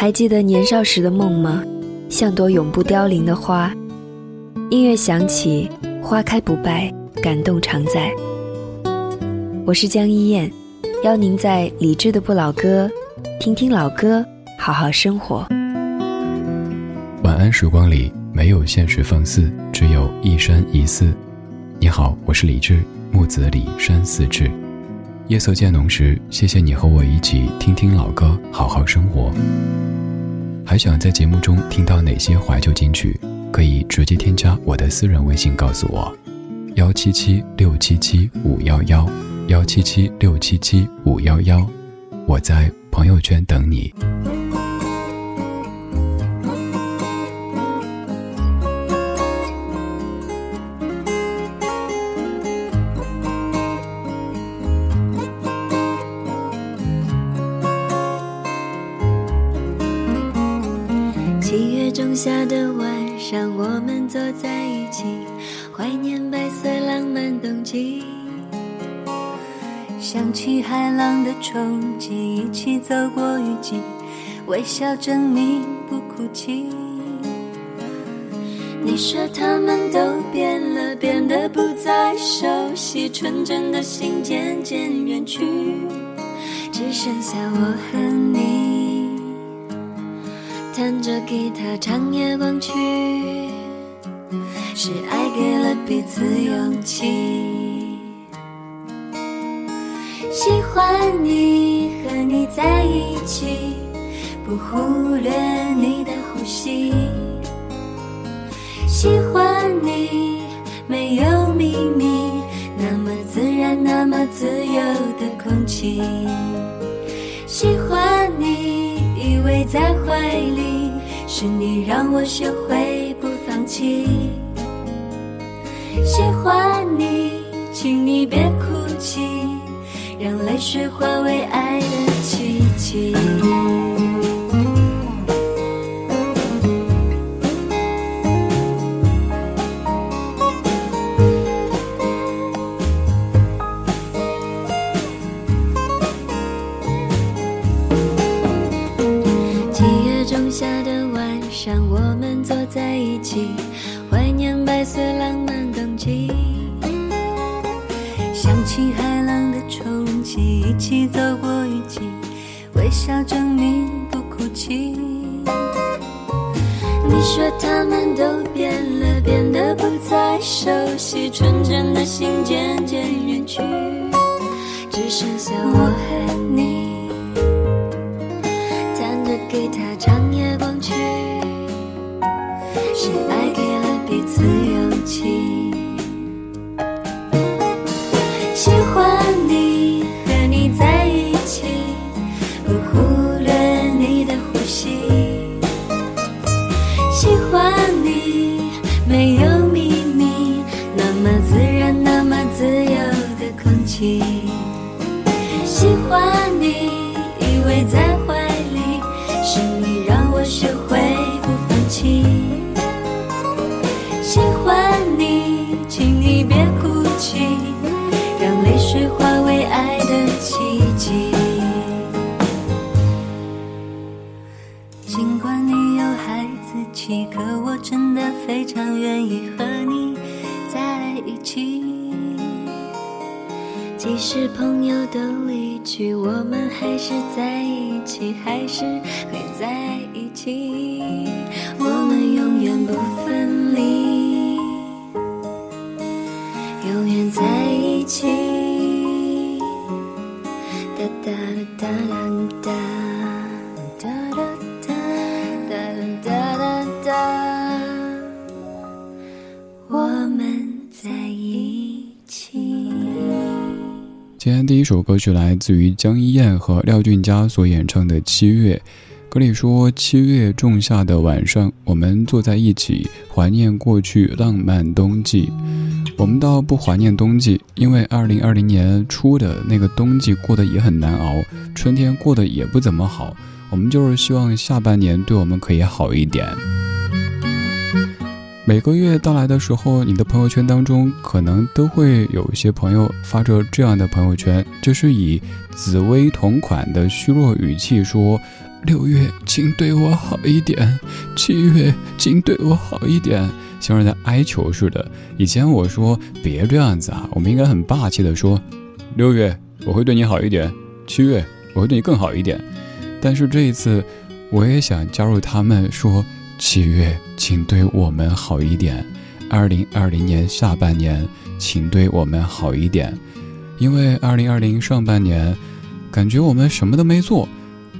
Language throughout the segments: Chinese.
还记得年少时的梦吗？像朵永不凋零的花。音乐响起，花开不败，感动常在。我是江一燕，邀您在理智的不老歌，听听老歌，好好生活。晚安时光里没有现实放肆，只有一山一寺。你好，我是李志，木子李山寺志。夜色渐浓时，谢谢你和我一起听听老歌，好好生活。还想在节目中听到哪些怀旧金曲？可以直接添加我的私人微信告诉我，幺七七六七七五幺幺，幺七七六七七五幺幺，我在朋友圈等你。冲击，一起走过雨季，微笑证明不哭泣。你说他们都变了，变得不再熟悉，纯真的心渐渐远去，只剩下我和你。弹着吉他唱夜光曲，是爱给了彼此勇气。喜欢你和你在一起，不忽略你的呼吸。喜欢你没有秘密，那么自然，那么自由的空气。喜欢你依偎在怀里。是你让我学会不放弃，喜欢你，请你别哭泣，让泪水化为爱的奇迹。七月仲夏的晚上我们坐在一起一起走过雨季，微笑证明不哭泣。你说他们都变了，变得不再熟悉。纯真的心渐渐远去，只剩下我和你。弹着吉他唱夜光曲，是爱给了彼此勇气。那么自然那么自由的空气。喜欢你依偎在怀里是你让我学会不放弃。喜欢你请你别哭泣让泪水化为爱的奇迹。尽管你有孩子气可我真的非常愿意即使朋友都离去我们还是在一起还是会在一起。我们永远不分离永远在一起。哒哒哒哒哒哒今天第一首歌曲来自于江一燕和廖俊佳所演唱的《七月》。歌里说：“七月仲夏的晚上，我们坐在一起，怀念过去浪漫冬季。我们倒不怀念冬季，因为二零二零年初的那个冬季过得也很难熬，春天过得也不怎么好。我们就是希望下半年对我们可以好一点。”每个月到来的时候，你的朋友圈当中可能都会有一些朋友发着这样的朋友圈，就是以紫薇同款的虚弱语气说：“六月，请对我好一点；七月，请对我好一点。”像是在哀求似的。以前我说别这样子啊，我们应该很霸气的说：“六月，我会对你好一点；七月，我会对你更好一点。”但是这一次，我也想加入他们说。七月，请对我们好一点。二零二零年下半年，请对我们好一点。因为二零二零上半年，感觉我们什么都没做，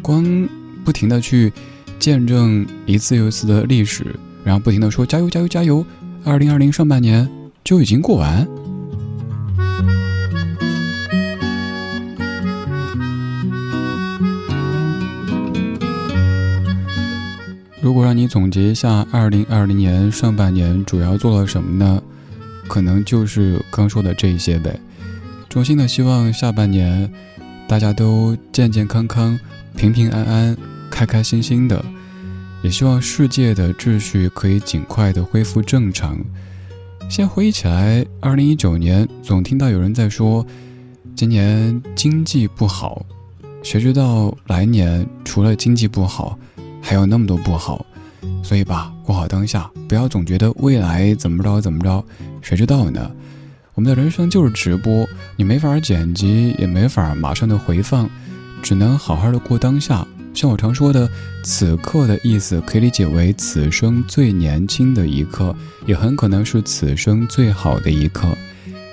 光不停的去见证一次又一次的历史，然后不停的说加油加油加油。二零二零上半年就已经过完。如果让你总结一下二零二零年上半年主要做了什么呢？可能就是刚说的这一些呗。衷心的希望下半年大家都健健康康、平平安安、开开心心的，也希望世界的秩序可以尽快的恢复正常。先回忆起来，二零一九年总听到有人在说今年经济不好，谁知道来年除了经济不好。还有那么多不好，所以吧，过好当下，不要总觉得未来怎么着怎么着，谁知道呢？我们的人生就是直播，你没法剪辑，也没法马上的回放，只能好好的过当下。像我常说的，此刻的意思可以理解为此生最年轻的一刻，也很可能是此生最好的一刻。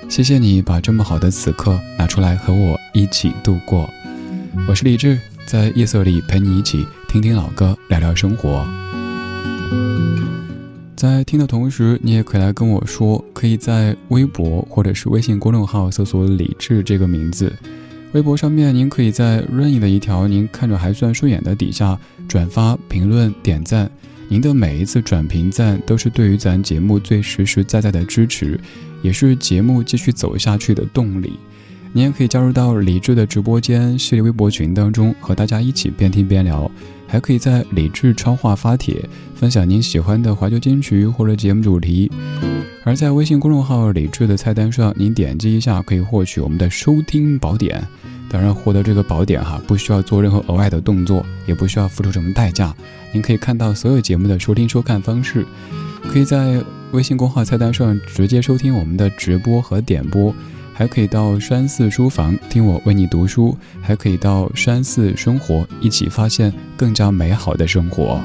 谢谢你把这么好的此刻拿出来和我一起度过。我是李志。在夜色里陪你一起听听老歌，聊聊生活。在听的同时，你也可以来跟我说，可以在微博或者是微信公众号搜索“李志”这个名字。微博上面，您可以在任意的一条您看着还算顺眼的底下转发、评论、点赞。您的每一次转评赞，都是对于咱节目最实实在在的支持，也是节目继续走下去的动力。你也可以加入到李智的直播间系列微博群当中，和大家一起边听边聊。还可以在李智超话发帖，分享您喜欢的怀旧金曲或者节目主题。而在微信公众号李智的菜单上，您点击一下可以获取我们的收听宝典。当然，获得这个宝典哈，不需要做任何额外的动作，也不需要付出什么代价。您可以看到所有节目的收听收看方式，可以在微信公号菜单上直接收听我们的直播和点播。还可以到山寺书房听我为你读书，还可以到山寺生活，一起发现更加美好的生活。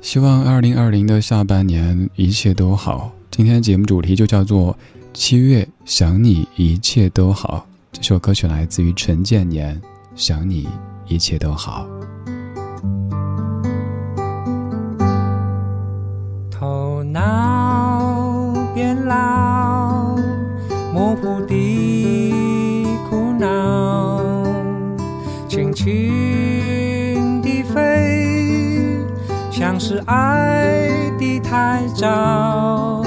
希望二零二零的下半年一切都好。今天节目主题就叫做《七月想你一切都好》。这首歌曲来自于陈建年，《想你一切都好》。是爱的太早，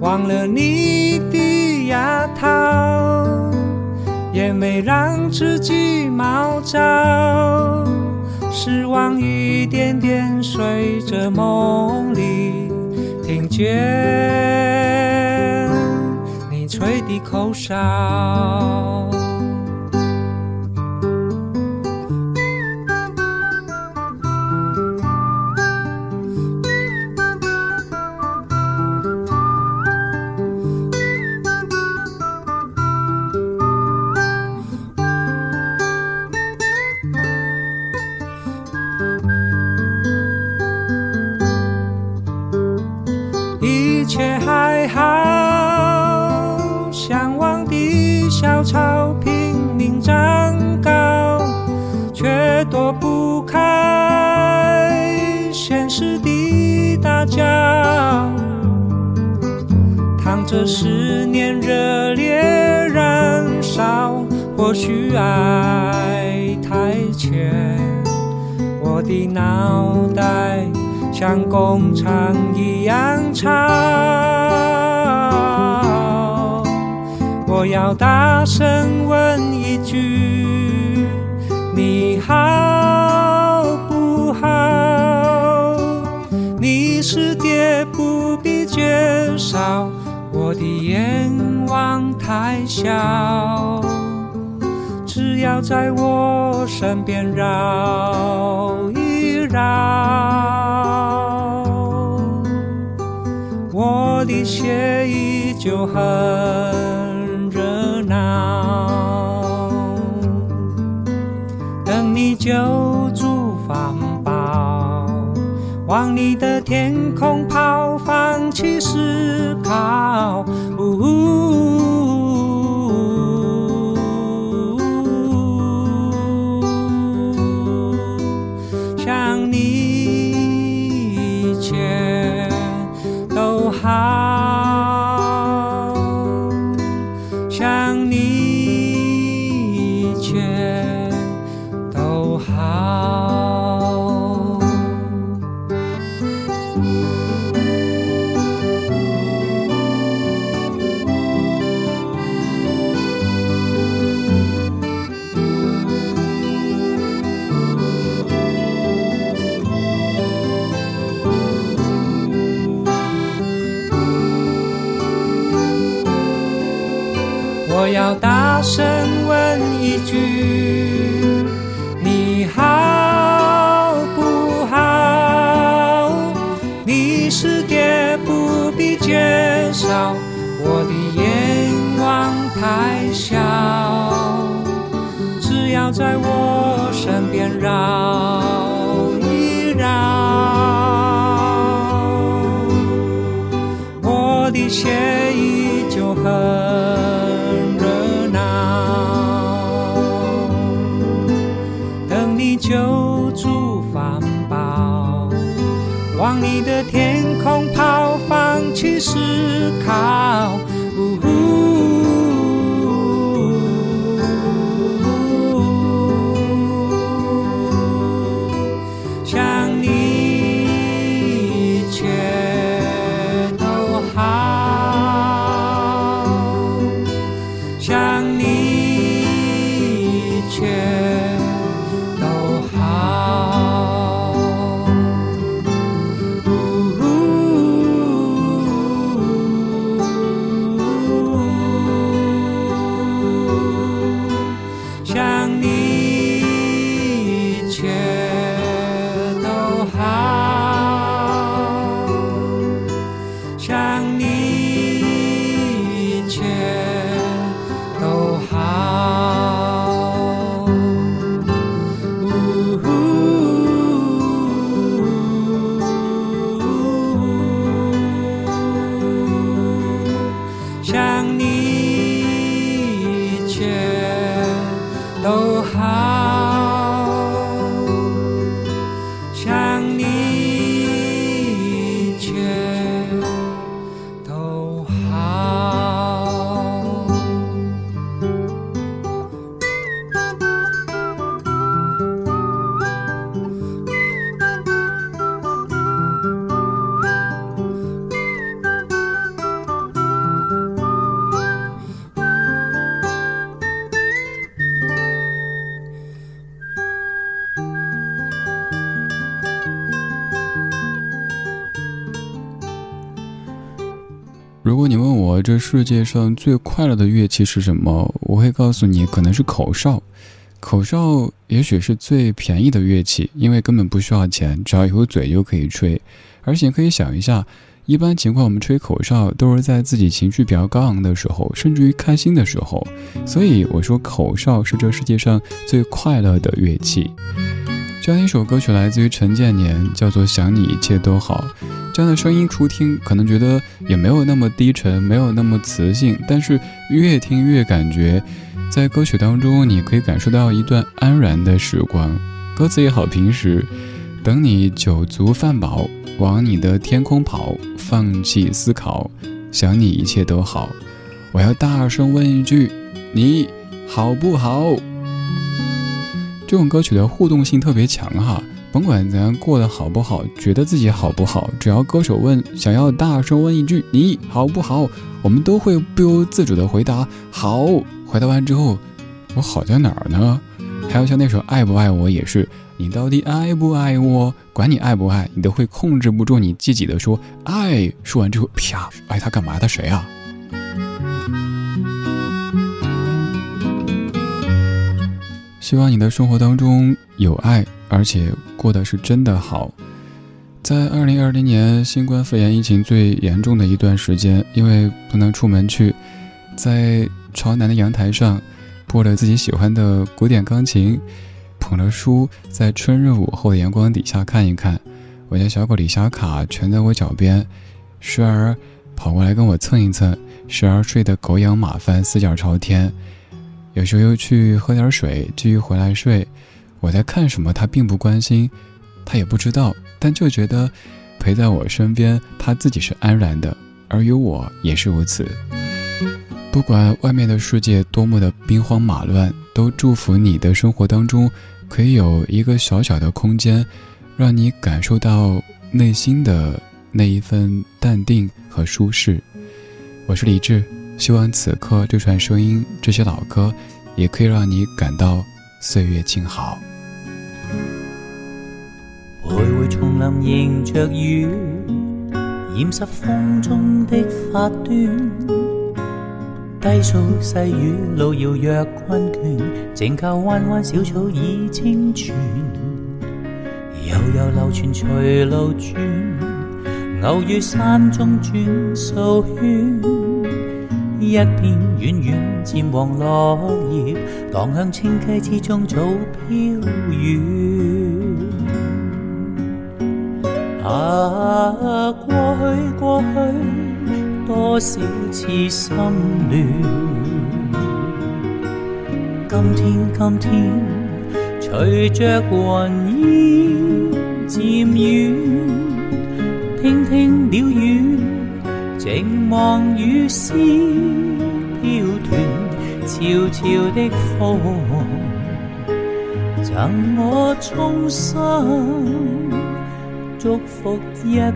忘了你的牙套，也没让自己毛躁，失望一点点随着梦里听见你。吹的口哨。这思念热烈燃烧，或许爱太浅，我的脑袋像工厂一样吵。我要大声问一句：你好不好？你是蝶，不必减少，我的愿望太小。只要在我身边绕一绕，我的血液就很热闹。等你救助环保，往你的天空跑，放弃思考。要大声问一句：你好不好？你是爹不必介绍，我的愿望太小。只要在我身边绕一绕，我的鞋是开如果你问我这世界上最快乐的乐器是什么，我会告诉你，可能是口哨。口哨也许是最便宜的乐器，因为根本不需要钱，只要有嘴就可以吹。而且可以想一下，一般情况我们吹口哨都是在自己情绪比较高昂的时候，甚至于开心的时候。所以我说，口哨是这世界上最快乐的乐器。这样一首歌曲来自于陈建年，叫做《想你一切都好》。这样的声音初听可能觉得也没有那么低沉，没有那么磁性，但是越听越感觉，在歌曲当中你可以感受到一段安然的时光。歌词也好平时，等你酒足饭饱，往你的天空跑，放弃思考，想你一切都好。我要大声问一句，你好不好？这种歌曲的互动性特别强哈。甭管咱过得好不好，觉得自己好不好，只要歌手问，想要大声问一句“你好不好”，我们都会不由自主的回答“好”。回答完之后，我好在哪儿呢？还有像那首《爱不爱我》，也是你到底爱不爱我？管你爱不爱，你都会控制不住你自己的说爱。说完之后，啪，爱他干嘛？他谁啊？希望你的生活当中有爱，而且过得是真的好。在二零二零年新冠肺炎疫情最严重的一段时间，因为不能出门去，在朝南的阳台上。播了自己喜欢的古典钢琴，捧着书在春日午后的阳光底下看一看。我家小狗李小卡蜷在我脚边，时而跑过来跟我蹭一蹭，时而睡得狗仰马翻，四脚朝天。有时候又去喝点水，继续回来睡。我在看什么，他并不关心，他也不知道，但就觉得陪在我身边，他自己是安然的，而有我也是如此。不管外面的世界多么的兵荒马乱，都祝福你的生活当中可以有一个小小的空间，让你感受到内心的那一份淡定和舒适。我是李志，希望此刻这串声音、这些老歌，也可以让你感到岁月静好。徘徊丛林迎着雨，染湿风中的发端。低诉细雨，路遥若困倦，静靠弯弯小草已清泉。悠悠流泉随路转，偶遇山中转数圈。一片远远渐黄落叶，荡向清溪之中早飘远。啊，过去过去。多少次心乱？今天，今天，随着云烟渐远，听听鸟语，静望雨丝飘断，悄悄的风，赠我衷心祝福一串。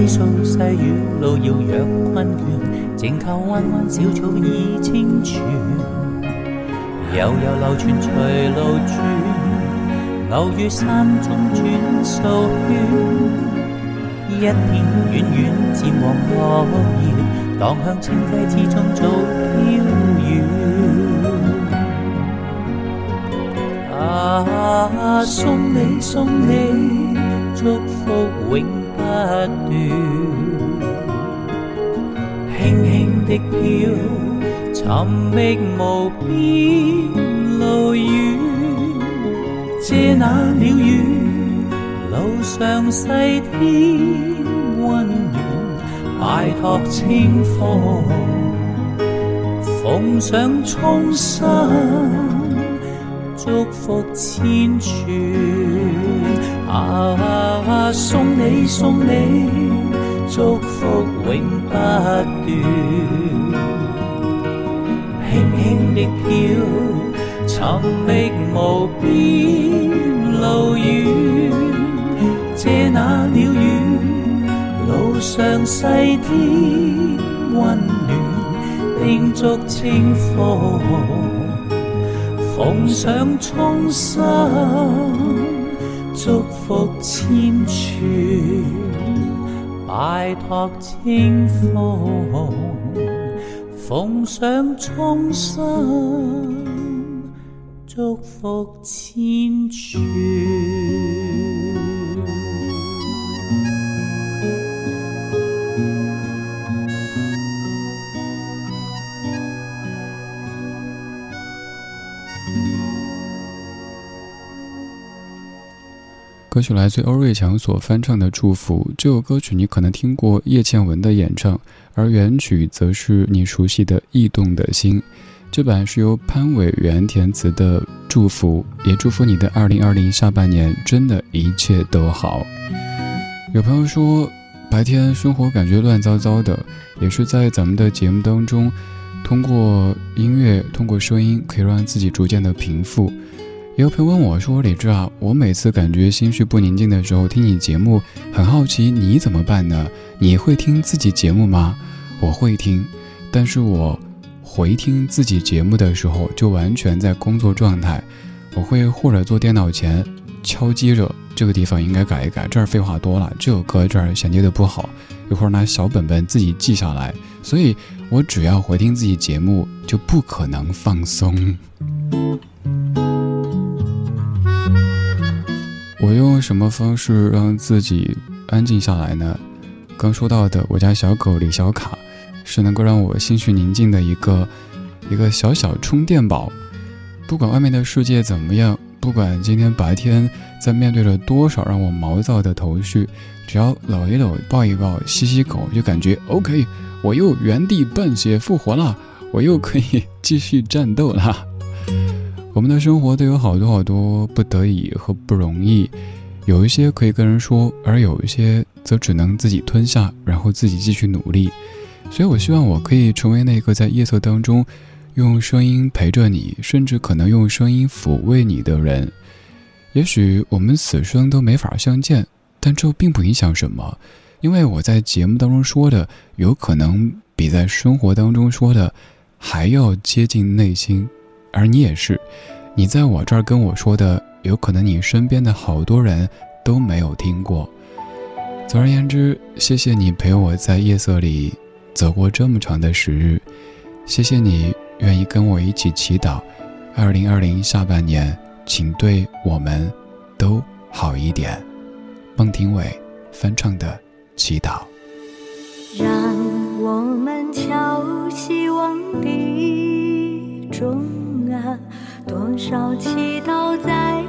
低诉细雨，路遥若困倦，静靠弯弯小草已清泉。悠悠流泉随路转，偶遇山中转数圈。一片远远渐黄落叶，荡向清溪之中早飘远。啊，送你送你，祝福永不断。轻轻的飘，寻觅无边路远。借那鸟语，路上细添温暖。拜托清风，奉上衷心。祝福千串，啊，送你送你，祝福永不断。轻轻的飘，寻觅无边路远。借那鸟语，路上细添温暖，并祝清风。奉上衷心祝福千串，拜托清风，奉上衷心祝福千串。歌曲来自欧瑞强所翻唱的《祝福》。这首歌曲你可能听过叶倩文的演唱，而原曲则是你熟悉的《异动的心》。这版是由潘伟元填词的《祝福》，也祝福你的2020下半年真的一切都好。有朋友说，白天生活感觉乱糟糟的，也是在咱们的节目当中，通过音乐，通过声音，可以让自己逐渐的平复。有朋友问我说：“李志啊，我每次感觉心绪不宁静的时候，听你节目，很好奇你怎么办呢？你会听自己节目吗？我会听，但是我回听自己节目的时候，就完全在工作状态。我会或者坐电脑前敲击着这个地方应该改一改，这儿废话多了，这首歌这儿衔接的不好，一会儿拿小本本自己记下来。所以我只要回听自己节目，就不可能放松。”我用什么方式让自己安静下来呢？刚说到的，我家小狗李小卡，是能够让我心绪宁静的一个一个小小充电宝。不管外面的世界怎么样，不管今天白天在面对着多少让我毛躁的头绪，只要搂一搂、抱一抱、吸吸口，就感觉 OK，我又原地半血复活了，我又可以继续战斗了。我们的生活都有好多好多不得已和不容易，有一些可以跟人说，而有一些则只能自己吞下，然后自己继续努力。所以我希望我可以成为那个在夜色当中，用声音陪着你，甚至可能用声音抚慰你的人。也许我们此生都没法相见，但这并不影响什么，因为我在节目当中说的，有可能比在生活当中说的还要接近内心。而你也是，你在我这儿跟我说的，有可能你身边的好多人都没有听过。总而言之，谢谢你陪我在夜色里走过这么长的时日，谢谢你愿意跟我一起祈祷。二零二零下半年，请对我们都好一点。孟庭苇翻唱的《祈祷》。让我们敲希望的钟。多少祈祷在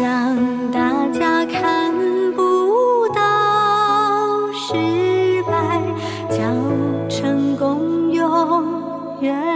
让大家看不到失败叫成功永远。